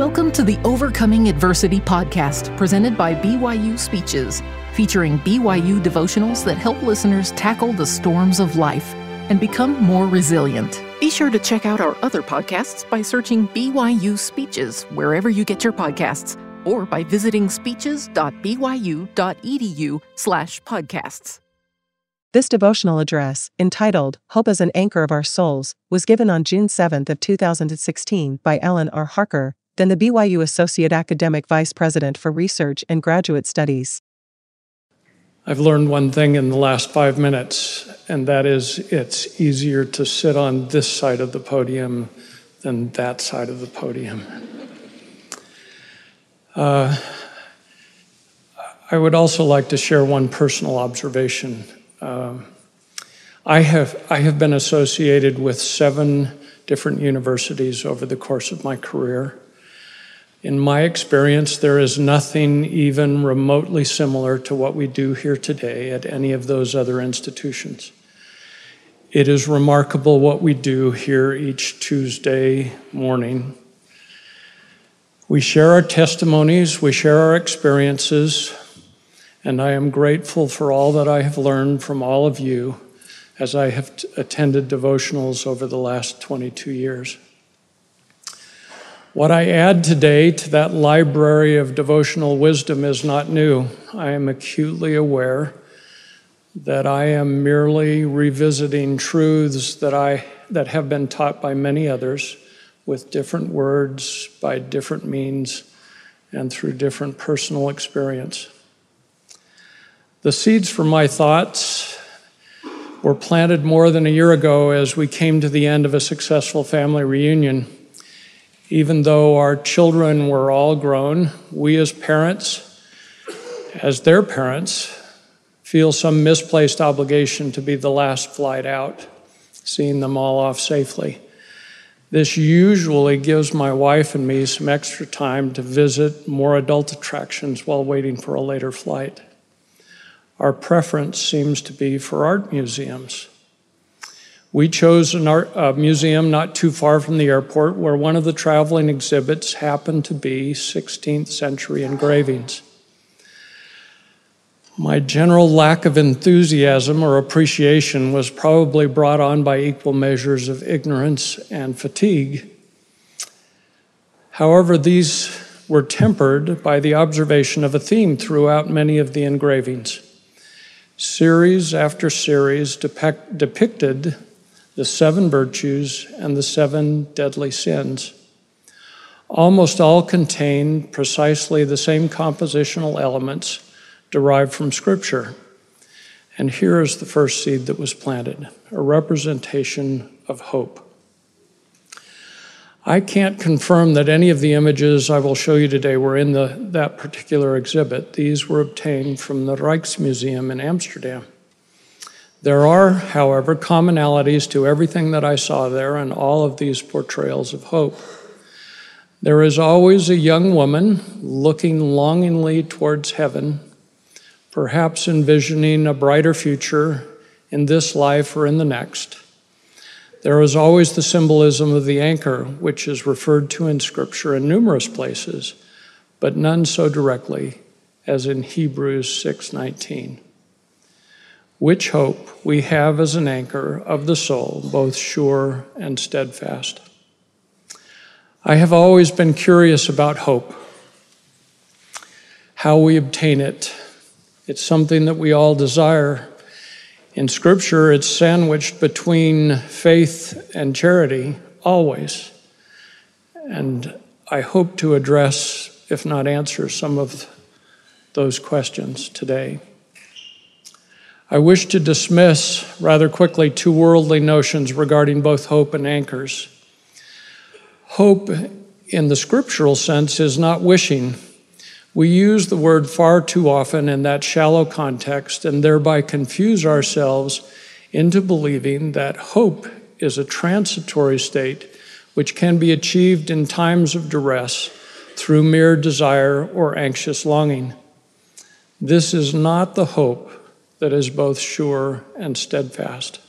Welcome to the Overcoming Adversity podcast presented by BYU Speeches, featuring BYU devotionals that help listeners tackle the storms of life and become more resilient. Be sure to check out our other podcasts by searching BYU Speeches wherever you get your podcasts or by visiting speeches.byu.edu/podcasts. This devotional address, entitled Hope as an Anchor of Our Souls, was given on June 7th of 2016 by Alan R. Harker, then the BYU Associate Academic Vice President for Research and Graduate Studies. I've learned one thing in the last five minutes, and that is it's easier to sit on this side of the podium than that side of the podium. Uh, I would also like to share one personal observation. Um, I have I have been associated with seven different universities over the course of my career. In my experience, there is nothing even remotely similar to what we do here today at any of those other institutions. It is remarkable what we do here each Tuesday morning. We share our testimonies, we share our experiences, and I am grateful for all that I have learned from all of you as I have t- attended devotionals over the last 22 years. What I add today to that library of devotional wisdom is not new. I am acutely aware that I am merely revisiting truths that I that have been taught by many others with different words, by different means, and through different personal experience. The seeds for my thoughts were planted more than a year ago as we came to the end of a successful family reunion. Even though our children were all grown, we as parents, as their parents, feel some misplaced obligation to be the last flight out, seeing them all off safely. This usually gives my wife and me some extra time to visit more adult attractions while waiting for a later flight. Our preference seems to be for art museums. We chose an art uh, museum not too far from the airport where one of the traveling exhibits happened to be 16th century engravings. My general lack of enthusiasm or appreciation was probably brought on by equal measures of ignorance and fatigue. However, these were tempered by the observation of a theme throughout many of the engravings. Series after series depict, depicted the seven virtues, and the seven deadly sins. Almost all contain precisely the same compositional elements derived from Scripture. And here is the first seed that was planted a representation of hope. I can't confirm that any of the images I will show you today were in the, that particular exhibit. These were obtained from the Rijksmuseum in Amsterdam. There are, however, commonalities to everything that I saw there and all of these portrayals of hope. There is always a young woman looking longingly towards heaven, perhaps envisioning a brighter future in this life or in the next. There is always the symbolism of the anchor, which is referred to in Scripture in numerous places, but none so directly as in Hebrews 6:19 which hope we have as an anchor of the soul, both sure and steadfast. I have always been curious about hope, how we obtain it. It's something that we all desire. In Scripture, it's sandwiched between faith and charity, always. And I hope to address, if not answer, some of those questions today. I wish to dismiss rather quickly two worldly notions regarding both hope and anchors. Hope, in the scriptural sense, is not wishing. We use the word far too often in that shallow context and thereby confuse ourselves into believing that hope is a transitory state which can be achieved in times of duress through mere desire or anxious longing. This is not the hope that is both sure and steadfast.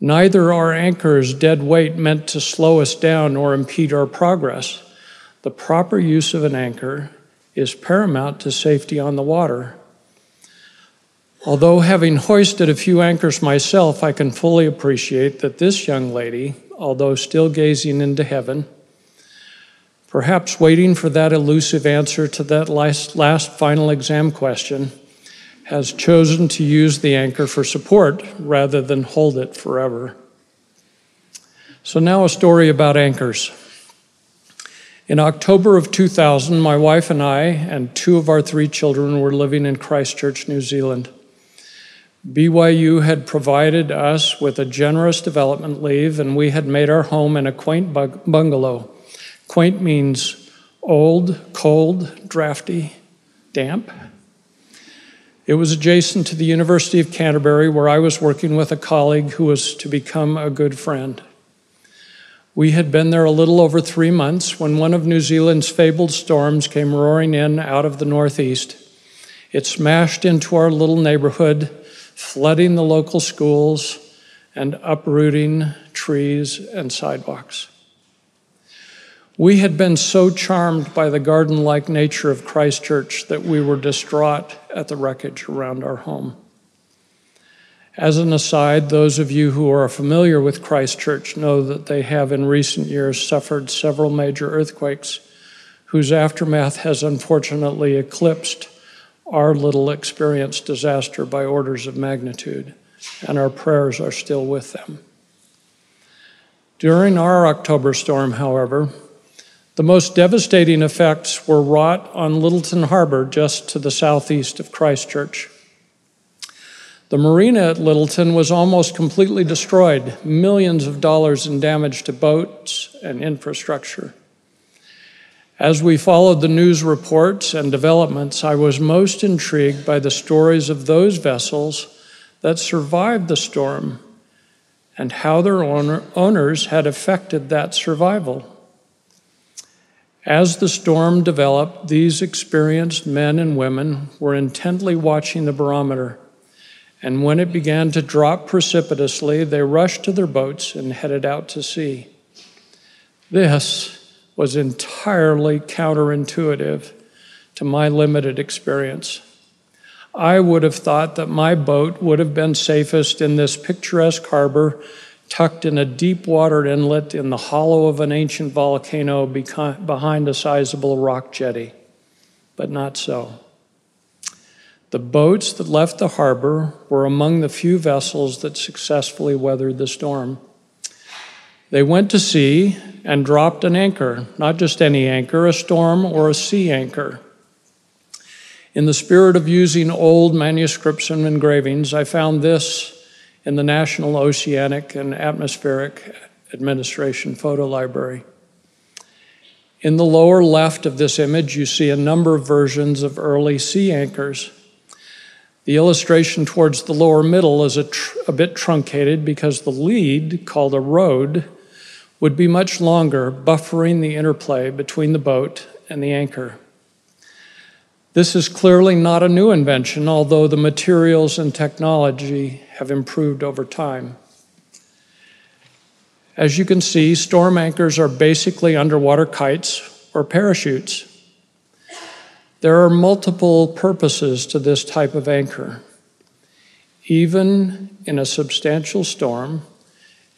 Neither are anchors dead weight meant to slow us down or impede our progress. The proper use of an anchor is paramount to safety on the water. Although having hoisted a few anchors myself, I can fully appreciate that this young lady, although still gazing into heaven, perhaps waiting for that elusive answer to that last, last final exam question, has chosen to use the anchor for support rather than hold it forever. So, now a story about anchors. In October of 2000, my wife and I and two of our three children were living in Christchurch, New Zealand. BYU had provided us with a generous development leave, and we had made our home in a quaint bungalow. Quaint means old, cold, drafty, damp. It was adjacent to the University of Canterbury, where I was working with a colleague who was to become a good friend. We had been there a little over three months when one of New Zealand's fabled storms came roaring in out of the northeast. It smashed into our little neighborhood, flooding the local schools and uprooting trees and sidewalks. We had been so charmed by the garden like nature of Christchurch that we were distraught at the wreckage around our home. As an aside, those of you who are familiar with Christchurch know that they have in recent years suffered several major earthquakes whose aftermath has unfortunately eclipsed our little experienced disaster by orders of magnitude, and our prayers are still with them. During our October storm, however, the most devastating effects were wrought on Lyttelton Harbor, just to the southeast of Christchurch. The marina at Lyttelton was almost completely destroyed, millions of dollars in damage to boats and infrastructure. As we followed the news reports and developments, I was most intrigued by the stories of those vessels that survived the storm and how their owner, owners had affected that survival. As the storm developed, these experienced men and women were intently watching the barometer. And when it began to drop precipitously, they rushed to their boats and headed out to sea. This was entirely counterintuitive to my limited experience. I would have thought that my boat would have been safest in this picturesque harbor tucked in a deep water inlet in the hollow of an ancient volcano behind a sizable rock jetty. But not so. The boats that left the harbor were among the few vessels that successfully weathered the storm. They went to sea and dropped an anchor, not just any anchor, a storm or a sea anchor. In the spirit of using old manuscripts and engravings, I found this in the National Oceanic and Atmospheric Administration Photo Library. In the lower left of this image, you see a number of versions of early sea anchors. The illustration towards the lower middle is a, tr- a bit truncated because the lead, called a rode, would be much longer, buffering the interplay between the boat and the anchor. This is clearly not a new invention, although the materials and technology have improved over time. As you can see, storm anchors are basically underwater kites or parachutes. There are multiple purposes to this type of anchor. Even in a substantial storm,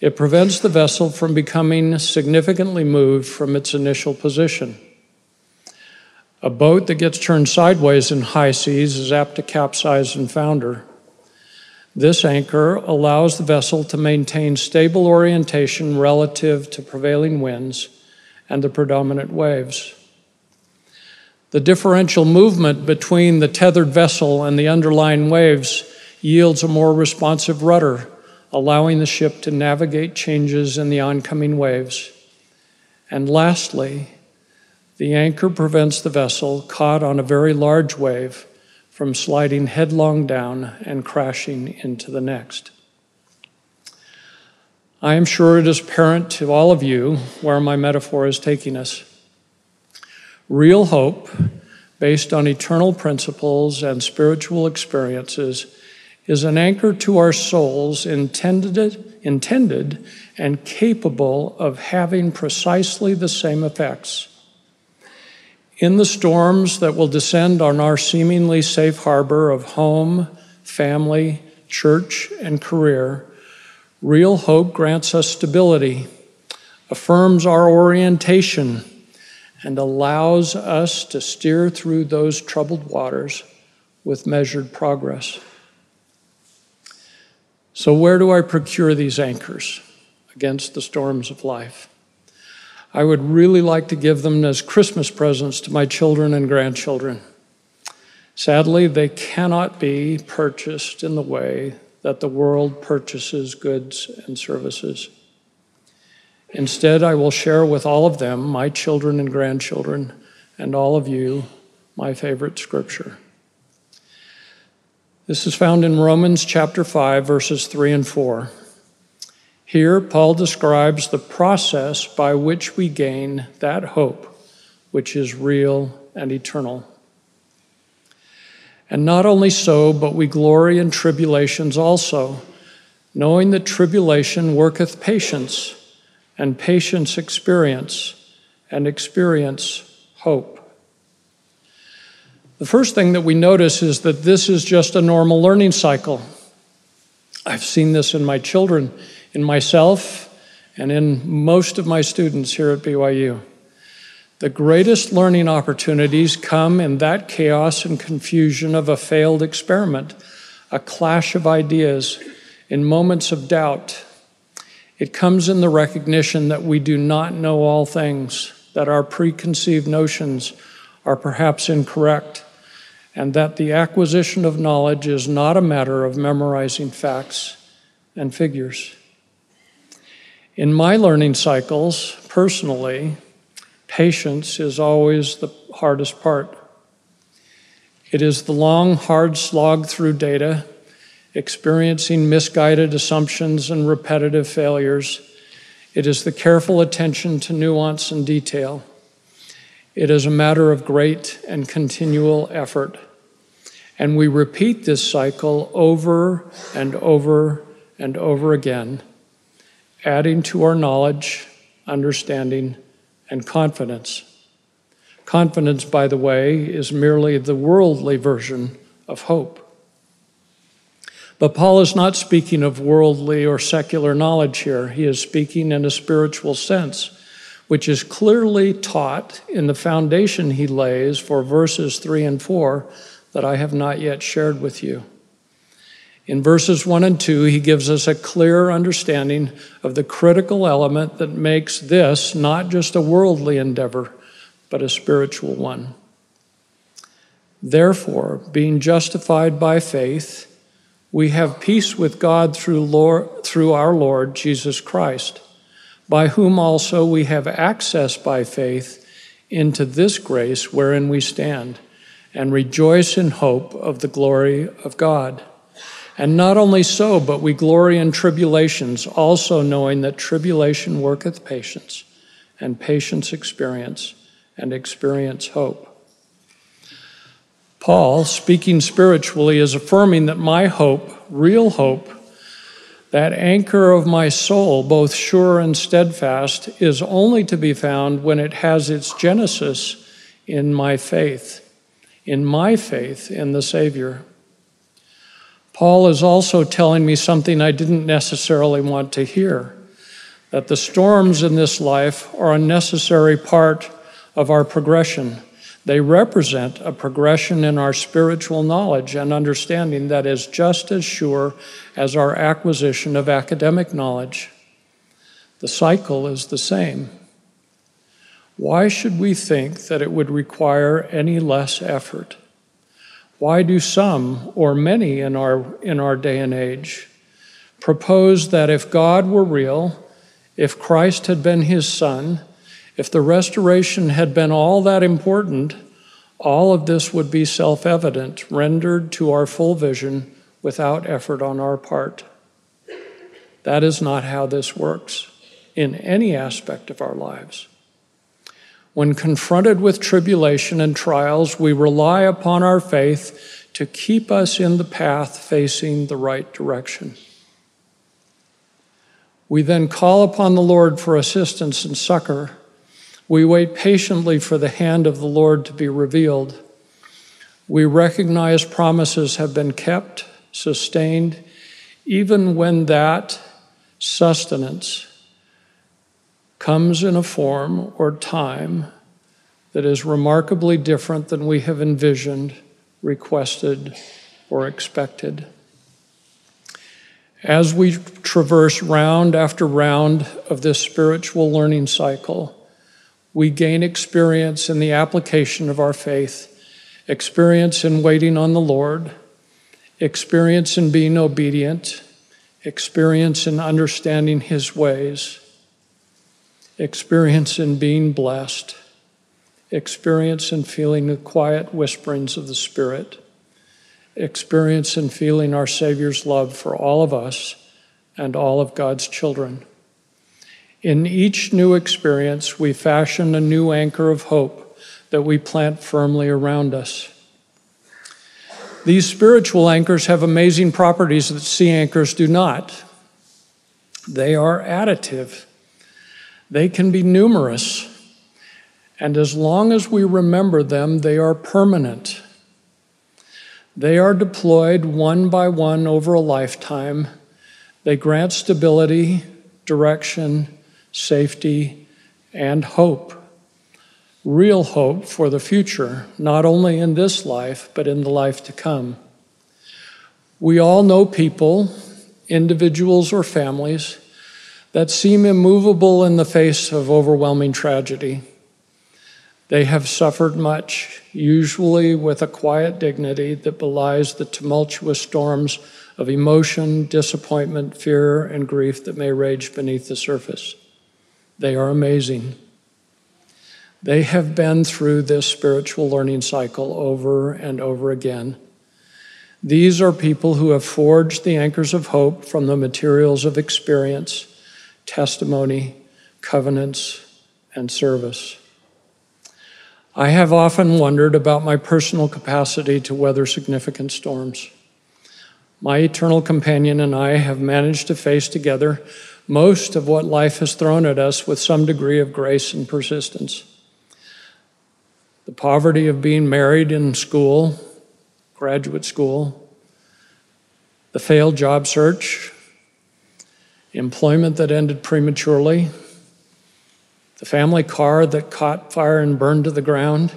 it prevents the vessel from becoming significantly moved from its initial position. A boat that gets turned sideways in high seas is apt to capsize and founder. This anchor allows the vessel to maintain stable orientation relative to prevailing winds and the predominant waves. The differential movement between the tethered vessel and the underlying waves yields a more responsive rudder, allowing the ship to navigate changes in the oncoming waves. And lastly, the anchor prevents the vessel caught on a very large wave from sliding headlong down and crashing into the next. I am sure it is apparent to all of you where my metaphor is taking us. Real hope, based on eternal principles and spiritual experiences, is an anchor to our souls intended, intended and capable of having precisely the same effects. In the storms that will descend on our seemingly safe harbor of home, family, church, and career, real hope grants us stability, affirms our orientation, and allows us to steer through those troubled waters with measured progress. So, where do I procure these anchors against the storms of life? I would really like to give them as Christmas presents to my children and grandchildren. Sadly, they cannot be purchased in the way that the world purchases goods and services. Instead, I will share with all of them, my children and grandchildren, and all of you, my favorite scripture. This is found in Romans chapter 5, verses 3 and 4. Here, Paul describes the process by which we gain that hope, which is real and eternal. And not only so, but we glory in tribulations also, knowing that tribulation worketh patience, and patience experience, and experience hope. The first thing that we notice is that this is just a normal learning cycle. I've seen this in my children, in myself, and in most of my students here at BYU. The greatest learning opportunities come in that chaos and confusion of a failed experiment, a clash of ideas, in moments of doubt. It comes in the recognition that we do not know all things, that our preconceived notions are perhaps incorrect, and that the acquisition of knowledge is not a matter of memorizing facts and figures. In my learning cycles, personally, patience is always the hardest part. It is the long, hard slog through data, experiencing misguided assumptions and repetitive failures. It is the careful attention to nuance and detail. It is a matter of great and continual effort. And we repeat this cycle over and over and over again, adding to our knowledge, understanding, and confidence. Confidence, by the way, is merely the worldly version of hope. But Paul is not speaking of worldly or secular knowledge here. He is speaking in a spiritual sense which is clearly taught in the foundation he lays for verses 3 and 4 that I have not yet shared with you. In verses 1 and 2, he gives us a clear understanding of the critical element that makes this not just a worldly endeavor, but a spiritual one. Therefore, being justified by faith, we have peace with God through, Lord, through our Lord Jesus Christ by whom also we have access by faith into this grace wherein we stand, and rejoice in hope of the glory of God. And not only so, but we glory in tribulations, also knowing that tribulation worketh patience, and patience experience, and experience hope. Paul, speaking spiritually, is affirming that my hope, real hope, that anchor of my soul, both sure and steadfast, is only to be found when it has its genesis in my faith, in my faith in the Savior. Paul is also telling me something I didn't necessarily want to hear that the storms in this life are a necessary part of our progression they represent a progression in our spiritual knowledge and understanding that is just as sure as our acquisition of academic knowledge. The cycle is the same. Why should we think that it would require any less effort? Why do some or many in our, in our day and age propose that if God were real, if Christ had been his son, if the restoration had been all that important, all of this would be self evident, rendered to our full vision without effort on our part. That is not how this works in any aspect of our lives. When confronted with tribulation and trials, we rely upon our faith to keep us in the path facing the right direction. We then call upon the Lord for assistance and succor. We wait patiently for the hand of the Lord to be revealed. We recognize promises have been kept, sustained, even when that sustenance comes in a form or time that is remarkably different than we have envisioned, requested, or expected. As we traverse round after round of this spiritual learning cycle, we gain experience in the application of our faith, experience in waiting on the Lord, experience in being obedient, experience in understanding His ways, experience in being blessed, experience in feeling the quiet whisperings of the Spirit experience in feeling our Savior's love for all of us and all of God's children. In each new experience, we fashion a new anchor of hope that we plant firmly around us. These spiritual anchors have amazing properties that sea anchors do not. They are additive, they can be numerous, and as long as we remember them, they are permanent. They are deployed one by one over a lifetime. They grant stability, direction, safety, and hope. Real hope for the future, not only in this life, but in the life to come. We all know people, individuals or families, that seem immovable in the face of overwhelming tragedy. They have suffered much, usually with a quiet dignity that belies the tumultuous storms of emotion, disappointment, fear, and grief that may rage beneath the surface. They are amazing. They have been through this spiritual learning cycle over and over again. These are people who have forged the anchors of hope from the materials of experience, testimony, covenants, and service. I have often wondered about my personal capacity to weather significant storms. My eternal companion and I have managed to face together most of what life has thrown at us with some degree of grace and persistence. The poverty of being married in school, graduate school, the failed job search, employment that ended prematurely, the family car that caught fire and burned to the ground,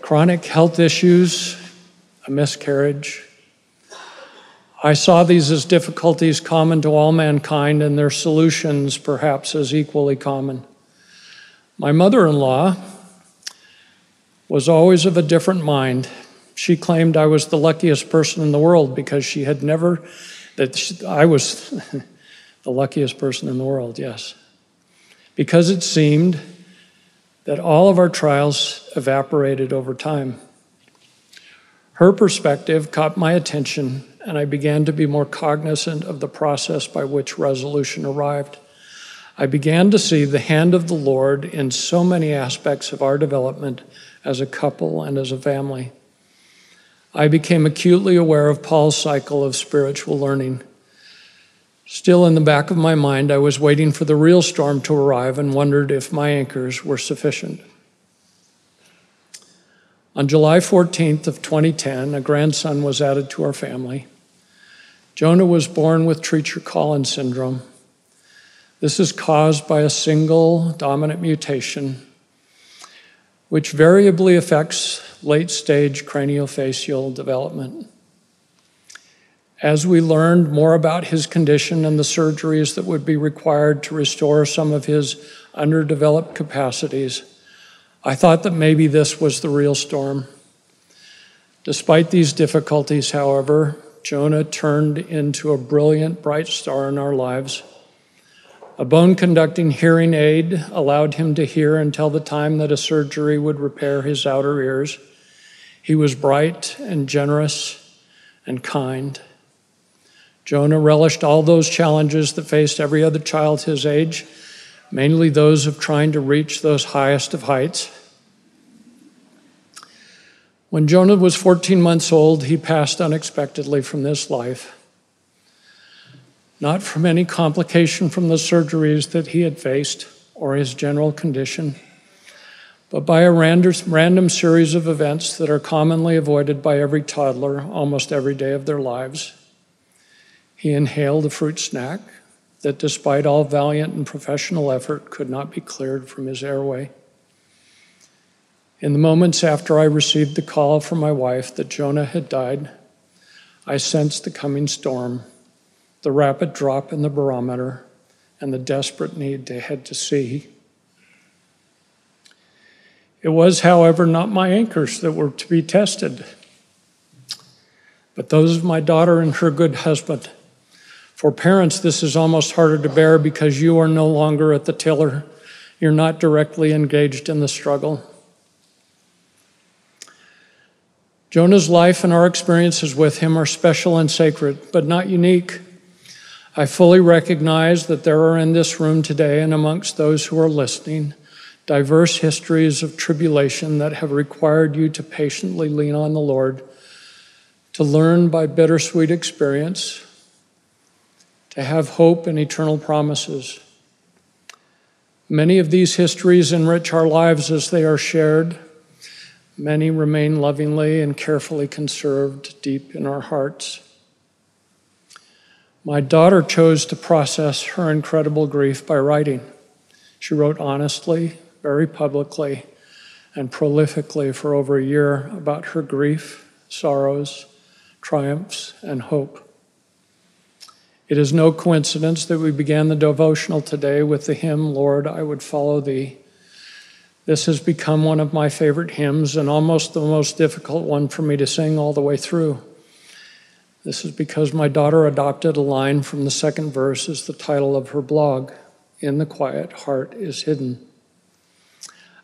chronic health issues, a miscarriage. I saw these as difficulties common to all mankind and their solutions perhaps as equally common. My mother in law was always of a different mind. She claimed I was the luckiest person in the world because she had never, that I was the luckiest person in the world, yes because it seemed that all of our trials evaporated over time. Her perspective caught my attention, and I began to be more cognizant of the process by which resolution arrived. I began to see the hand of the Lord in so many aspects of our development as a couple and as a family. I became acutely aware of Paul's cycle of spiritual learning. Still in the back of my mind, I was waiting for the real storm to arrive and wondered if my anchors were sufficient. On July 14th of 2010, a grandson was added to our family. Jonah was born with Treacher-Collins syndrome. This is caused by a single dominant mutation, which variably affects late stage craniofacial development. As we learned more about his condition and the surgeries that would be required to restore some of his underdeveloped capacities, I thought that maybe this was the real storm. Despite these difficulties, however, Jonah turned into a brilliant, bright star in our lives. A bone conducting hearing aid allowed him to hear until the time that a surgery would repair his outer ears. He was bright and generous and kind. Jonah relished all those challenges that faced every other child his age, mainly those of trying to reach those highest of heights. When Jonah was 14 months old, he passed unexpectedly from this life. Not from any complication from the surgeries that he had faced or his general condition, but by a random series of events that are commonly avoided by every toddler almost every day of their lives. He inhaled a fruit snack that, despite all valiant and professional effort, could not be cleared from his airway. In the moments after I received the call from my wife that Jonah had died, I sensed the coming storm, the rapid drop in the barometer, and the desperate need to head to sea. It was, however, not my anchors that were to be tested, but those of my daughter and her good husband. For parents, this is almost harder to bear because you are no longer at the tiller. You're not directly engaged in the struggle. Jonah's life and our experiences with him are special and sacred, but not unique. I fully recognize that there are in this room today and amongst those who are listening diverse histories of tribulation that have required you to patiently lean on the Lord, to learn by bittersweet experience, to have hope and eternal promises. Many of these histories enrich our lives as they are shared. Many remain lovingly and carefully conserved deep in our hearts. My daughter chose to process her incredible grief by writing. She wrote honestly, very publicly, and prolifically for over a year about her grief, sorrows, triumphs, and hope. It is no coincidence that we began the devotional today with the hymn, Lord, I would follow thee. This has become one of my favorite hymns and almost the most difficult one for me to sing all the way through. This is because my daughter adopted a line from the second verse as the title of her blog In the Quiet Heart is Hidden.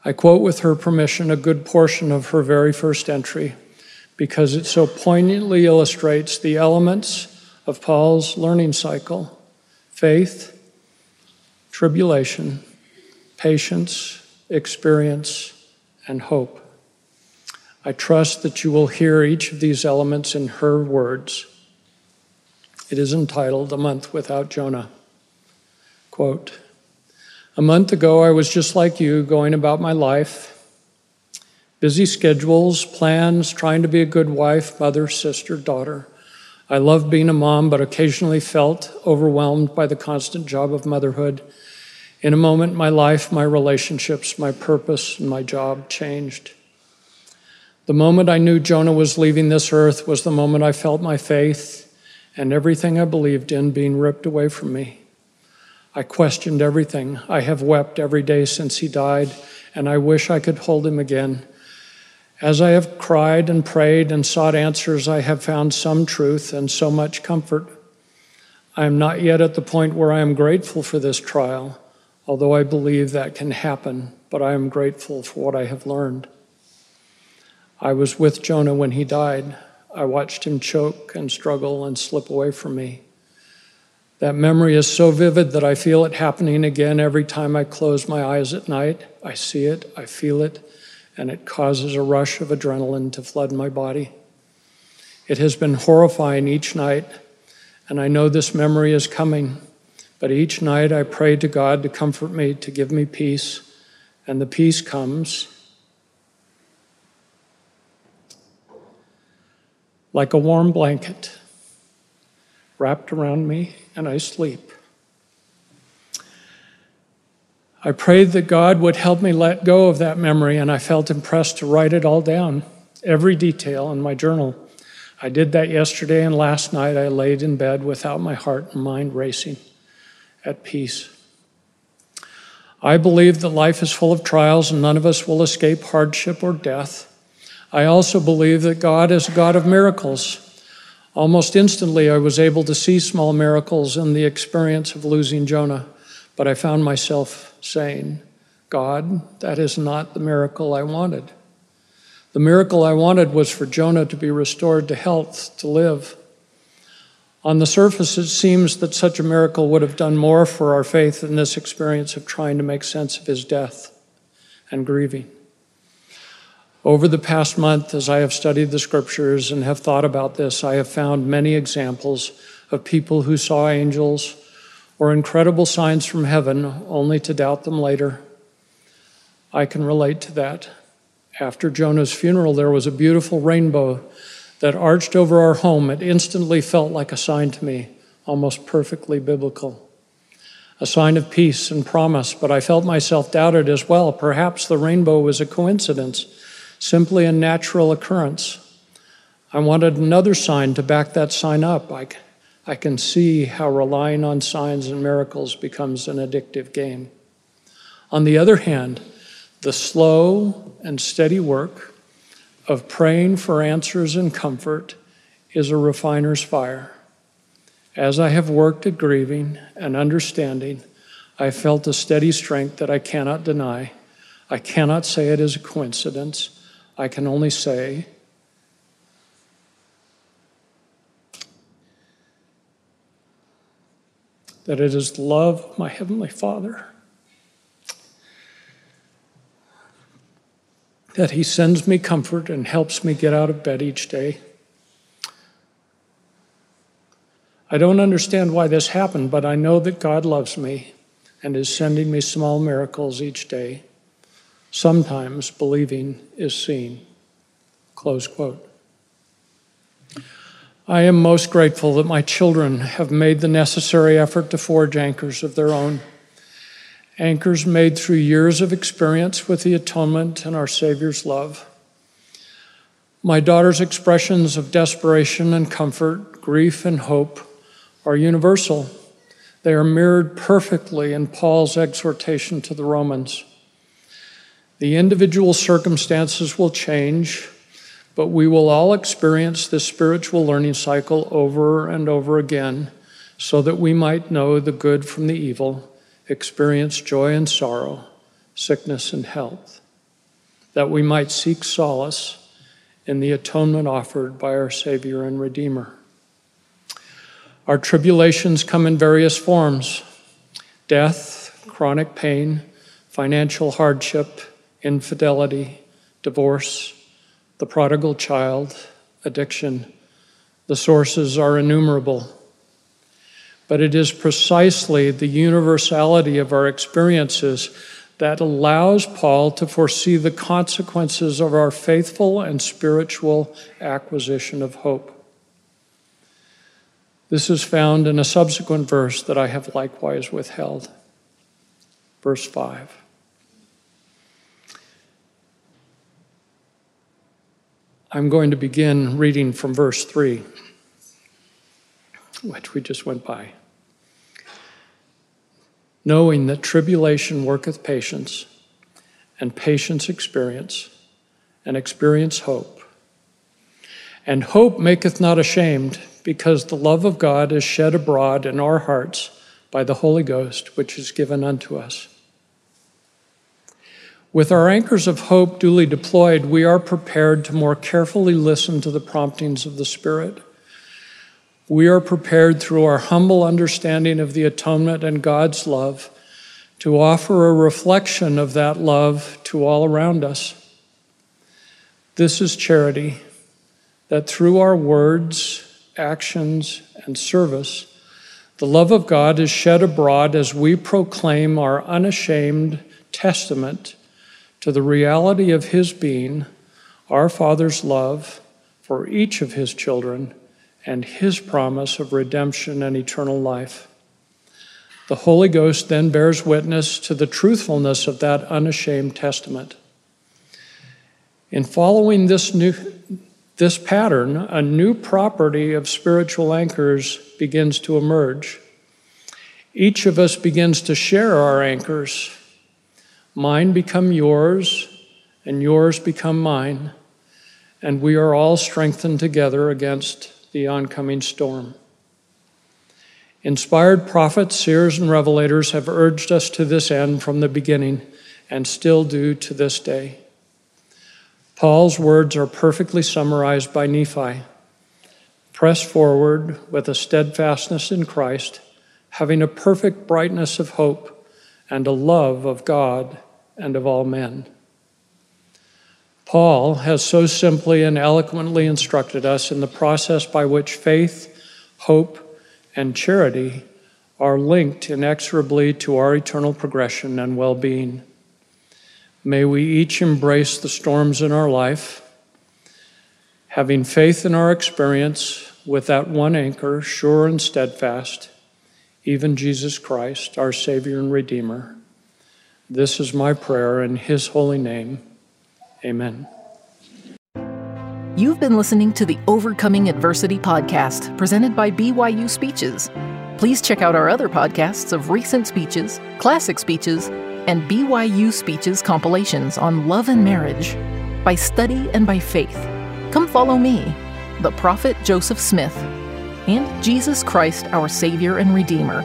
I quote with her permission a good portion of her very first entry because it so poignantly illustrates the elements of Paul's learning cycle faith, tribulation, patience, experience, and hope. I trust that you will hear each of these elements in her words. It is entitled A Month Without Jonah. Quote A month ago, I was just like you, going about my life. Busy schedules, plans, trying to be a good wife, mother, sister, daughter. I loved being a mom, but occasionally felt overwhelmed by the constant job of motherhood in a moment, my life, my relationships, my purpose, and my job changed. The moment I knew Jonah was leaving this earth was the moment I felt my faith and everything I believed in being ripped away from me. I questioned everything. I have wept every day since he died, and I wish I could hold him again. As I have cried and prayed and sought answers, I have found some truth and so much comfort. I am not yet at the point where I am grateful for this trial although I believe that can happen, but I am grateful for what I have learned. I was with Jonah when he died. I watched him choke and struggle and slip away from me. That memory is so vivid that I feel it happening again every time I close my eyes at night. I see it, I feel it, and it causes a rush of adrenaline to flood my body. It has been horrifying each night, and I know this memory is coming. But each night I pray to God to comfort me, to give me peace, and the peace comes like a warm blanket wrapped around me, and I sleep. I prayed that God would help me let go of that memory, and I felt impressed to write it all down, every detail in my journal. I did that yesterday, and last night I laid in bed without my heart and mind racing at peace. I believe that life is full of trials and none of us will escape hardship or death. I also believe that God is a God of miracles. Almost instantly, I was able to see small miracles in the experience of losing Jonah, but I found myself saying, God, that is not the miracle I wanted. The miracle I wanted was for Jonah to be restored to health, to live. On the surface, it seems that such a miracle would have done more for our faith than this experience of trying to make sense of his death and grieving. Over the past month, as I have studied the scriptures and have thought about this, I have found many examples of people who saw angels or incredible signs from heaven only to doubt them later. I can relate to that. After Jonah's funeral, there was a beautiful rainbow that arched over our home. It instantly felt like a sign to me, almost perfectly biblical. A sign of peace and promise, but I felt myself doubted as well. Perhaps the rainbow was a coincidence, simply a natural occurrence. I wanted another sign to back that sign up. I, I can see how relying on signs and miracles becomes an addictive game. On the other hand, the slow and steady work of praying for answers and comfort is a refiner's fire. As I have worked at grieving and understanding, I felt a steady strength that I cannot deny. I cannot say it is a coincidence. I can only say that it is love my Heavenly Father that He sends me comfort and helps me get out of bed each day. I don't understand why this happened, but I know that God loves me and is sending me small miracles each day. Sometimes believing is seen. Close quote. I am most grateful that my children have made the necessary effort to forge anchors of their own anchors made through years of experience with the atonement and our Savior's love. My daughter's expressions of desperation and comfort, grief and hope are universal. They are mirrored perfectly in Paul's exhortation to the Romans. The individual circumstances will change, but we will all experience this spiritual learning cycle over and over again so that we might know the good from the evil experience joy and sorrow, sickness and health, that we might seek solace in the atonement offered by our Savior and Redeemer. Our tribulations come in various forms death, chronic pain, financial hardship, infidelity, divorce, the prodigal child, addiction. The sources are innumerable. But it is precisely the universality of our experiences that allows Paul to foresee the consequences of our faithful and spiritual acquisition of hope. This is found in a subsequent verse that I have likewise withheld. Verse 5. I'm going to begin reading from verse 3 which we just went by. Knowing that tribulation worketh patience, and patience experience, and experience hope. And hope maketh not ashamed, because the love of God is shed abroad in our hearts by the Holy Ghost, which is given unto us. With our anchors of hope duly deployed, we are prepared to more carefully listen to the promptings of the Spirit we are prepared through our humble understanding of the atonement and God's love to offer a reflection of that love to all around us. This is charity, that through our words, actions, and service, the love of God is shed abroad as we proclaim our unashamed testament to the reality of His being, our Father's love for each of His children and his promise of redemption and eternal life. The Holy Ghost then bears witness to the truthfulness of that unashamed testament. In following this new this pattern, a new property of spiritual anchors begins to emerge. Each of us begins to share our anchors. Mine become yours, and yours become mine, and we are all strengthened together against the oncoming storm. Inspired prophets, seers, and revelators have urged us to this end from the beginning and still do to this day. Paul's words are perfectly summarized by Nephi. Press forward with a steadfastness in Christ, having a perfect brightness of hope and a love of God and of all men. Paul has so simply and eloquently instructed us in the process by which faith, hope, and charity are linked inexorably to our eternal progression and well being. May we each embrace the storms in our life, having faith in our experience with that one anchor, sure and steadfast, even Jesus Christ, our Savior and Redeemer. This is my prayer in His holy name. Amen. You've been listening to the Overcoming Adversity podcast presented by BYU Speeches. Please check out our other podcasts of recent speeches, classic speeches, and BYU Speeches compilations on love and marriage, by study and by faith. Come follow me, the prophet Joseph Smith, and Jesus Christ, our Savior and Redeemer.